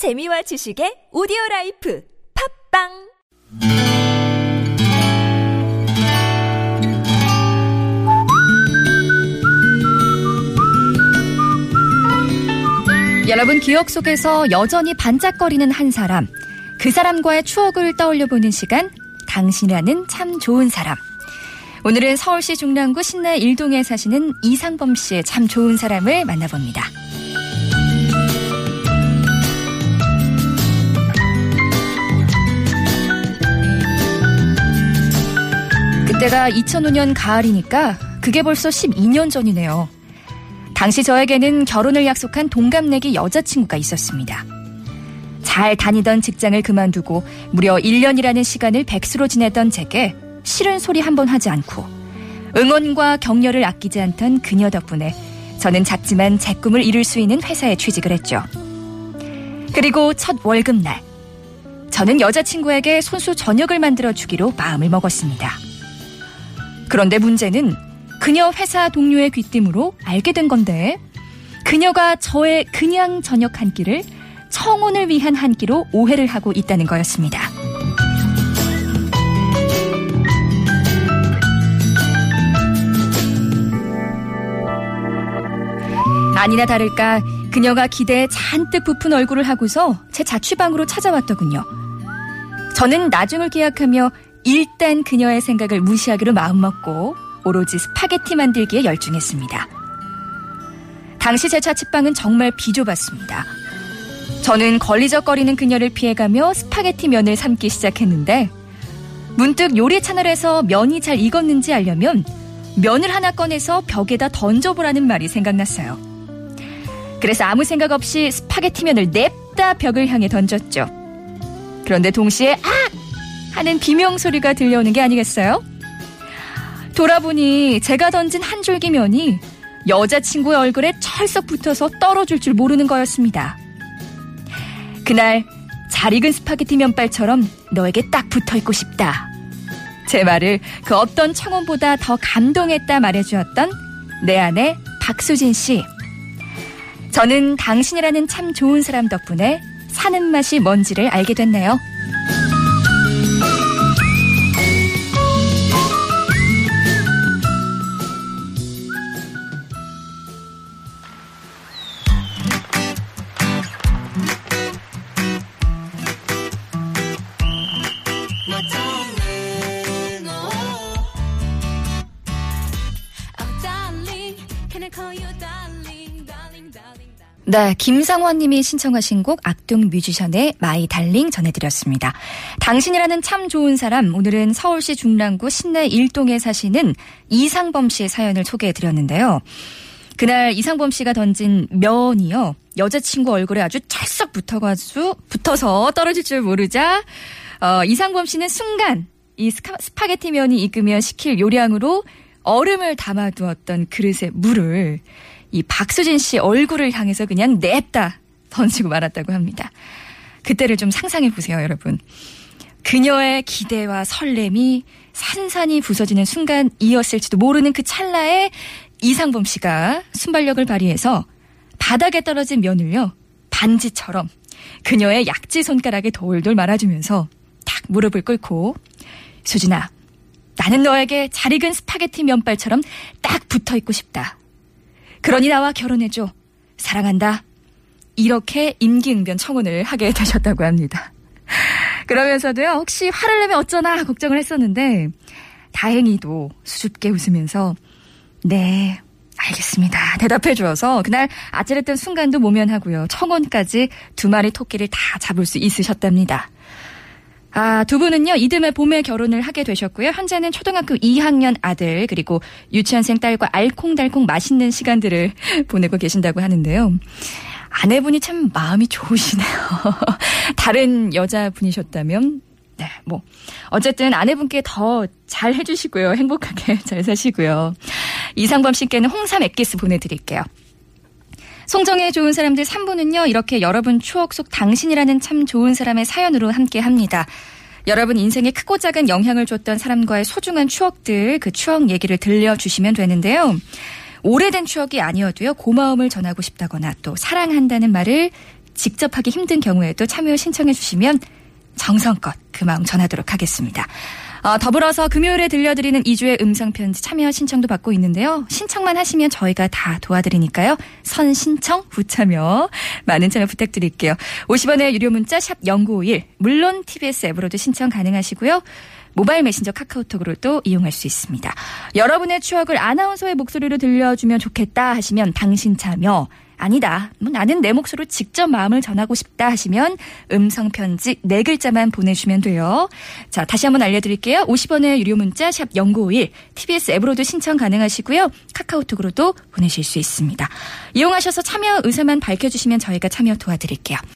재미와 지식의 오디오 life 팟빵 여러분 기억 속에서 여전히 반짝거리는 한 사람, 그 사람과의 추억을 떠올려 보는 시간, 당신이라는 참 좋은 사람. 오늘은 서울시 중랑구 신내 일동에 사시는 이상범 씨의 참 좋은 사람을 만나봅니다. 그때가 2005년 가을이니까 그게 벌써 12년 전이네요. 당시 저에게는 결혼을 약속한 동갑내기 여자친구가 있었습니다. 잘 다니던 직장을 그만두고 무려 1년이라는 시간을 백수로 지내던 제게 싫은 소리 한 번 하지 않고 응원과 격려를 아끼지 않던 그녀 덕분에 저는 작지만 제 꿈을 이룰 수 있는 회사에 취직을 했죠. 그리고 첫 월급날 저는 여자친구에게 손수 저녁을 만들어 주기로 마음을 먹었습니다. 그런데 문제는 그녀 회사 동료의 귀띔으로 알게 된 건데 그녀가 저의 그냥 저녁 한 끼를 청혼을 위한 한 끼로 오해를 하고 있다는 거였습니다. 아니나 다를까 그녀가 기대에 잔뜩 부푼 얼굴을 하고서 제 자취방으로 찾아왔더군요. 저는 나중을 기약하며 일단 그녀의 생각을 무시하기로 마음먹고 오로지 스파게티 만들기에 열중했습니다. 당시 제 자취방은 정말 비좁았습니다. 저는 걸리적거리는 그녀를 피해가며 스파게티 면을 삶기 시작했는데 문득 요리 채널에서 면이 잘 익었는지 알려면 면을 하나 꺼내서 벽에다 던져보라는 말이 생각났어요. 그래서 아무 생각 없이 스파게티 면을 냅다 벽을 향해 던졌죠. 그런데 동시에 악! 하는 비명 소리가 들려오는 게 아니겠어요? 돌아보니 제가 던진 한 줄기 면이 여자친구의 얼굴에 철썩 붙어서 떨어질 줄 모르는 거였습니다. 그날 잘 익은 스파게티 면발처럼 너에게 딱 붙어 있고 싶다. 제 말을 그 어떤 청혼보다 더 감동했다 말해주었던 내 아내 박수진 씨. 저는 당신이라는 참 좋은 사람 덕분에 사는 맛이 뭔지를 알게 됐네요. 네, 김상원 님이 신청하신 곡 악동 뮤지션의 My Darling 전해드렸습니다. 당신이라는 참 좋은 사람, 오늘은 서울시 중랑구 신내 일동에 사시는 이상범 씨의 사연을 소개해드렸는데요. 그날 이상범 씨가 던진 면이요. 여자친구 얼굴에 아주 찰싹 붙어가지고, 붙어서 떨어질 줄 모르자, 어, 이상범 씨는 순간 이 스파게티 면이 익으면 식힐 요량으로 얼음을 담아두었던 그릇에 물을 이 박수진 씨 얼굴을 향해서 그냥 냅다 던지고 말았다고 합니다. 그때를 좀 상상해 보세요, 여러분. 그녀의 기대와 설렘이 산산이 부서지는 순간 이었을지도 모르는 그 찰나에 이상범 씨가 순발력을 발휘해서 바닥에 떨어진 면을요, 반지처럼 그녀의 약지 손가락에 돌돌 말아주면서 탁 무릎을 꿇고, 수진아, 나는 너에게 잘 익은 스파게티 면발처럼 딱 붙어 있고 싶다. 그러니 나와 결혼해줘. 사랑한다. 이렇게 임기응변 청혼을 하게 되셨다고 합니다. 그러면서도요, 혹시 화를 내면 어쩌나 걱정을 했었는데, 다행히도 수줍게 웃으면서, 네, 알겠습니다. 대답해 주어서 그날 아찔했던 순간도 모면하고요. 청혼까지 두 마리 토끼를 다 잡을 수 있으셨답니다. 아, 두 분은요, 이듬해 봄에 결혼을 하게 되셨고요. 현재는 초등학교 2학년 아들, 그리고 유치원생 딸과 알콩달콩 맛있는 시간들을 보내고 계신다고 하는데요. 아내분이 참 마음이 좋으시네요. 다른 여자분이셨다면, 네, 뭐. 어쨌든 아내분께 더 잘 해주시고요. 행복하게 잘 사시고요. 이상범 씨께는 홍삼 액기스 보내드릴게요. 송정의 좋은 사람들 3부는요, 이렇게 여러분 추억 속 당신이라는 참 좋은 사람의 사연으로 함께 합니다. 여러분 인생에 크고 작은 영향을 줬던 사람과의 소중한 추억들, 그 추억 얘기를 들려주시면 되는데요. 오래된 추억이 아니어도요, 고마움을 전하고 싶다거나 또 사랑한다는 말을 직접 하기 힘든 경우에도 참여 신청해 주시면 정성껏 그 마음 전하도록 하겠습니다. 어, 더불어서 금요일에 들려드리는 2주의 음성편지 참여 신청도 받고 있는데요. 신청만 하시면 저희가 다 도와드리니까요. 선 신청, 후 참여 많은 참여 부탁드릴게요. 50원의 유료 문자 샵 0951, 물론 TBS 앱으로도 신청 가능하시고요. 모바일 메신저 카카오톡으로도 이용할 수 있습니다. 여러분의 추억을 아나운서의 목소리로 들려주면 좋겠다 하시면 당신 참여 아니다. 뭐 나는 내 목소리로 직접 마음을 전하고 싶다 하시면 음성 편지 네 글자만 보내주시면 돼요. 자, 다시 한번 알려드릴게요. 50원의 유료 문자 샵 0951, TBS 앱으로도 신청 가능하시고요. 카카오톡으로도 보내실 수 있습니다. 이용하셔서 참여 의사만 밝혀주시면 저희가 참여 도와드릴게요.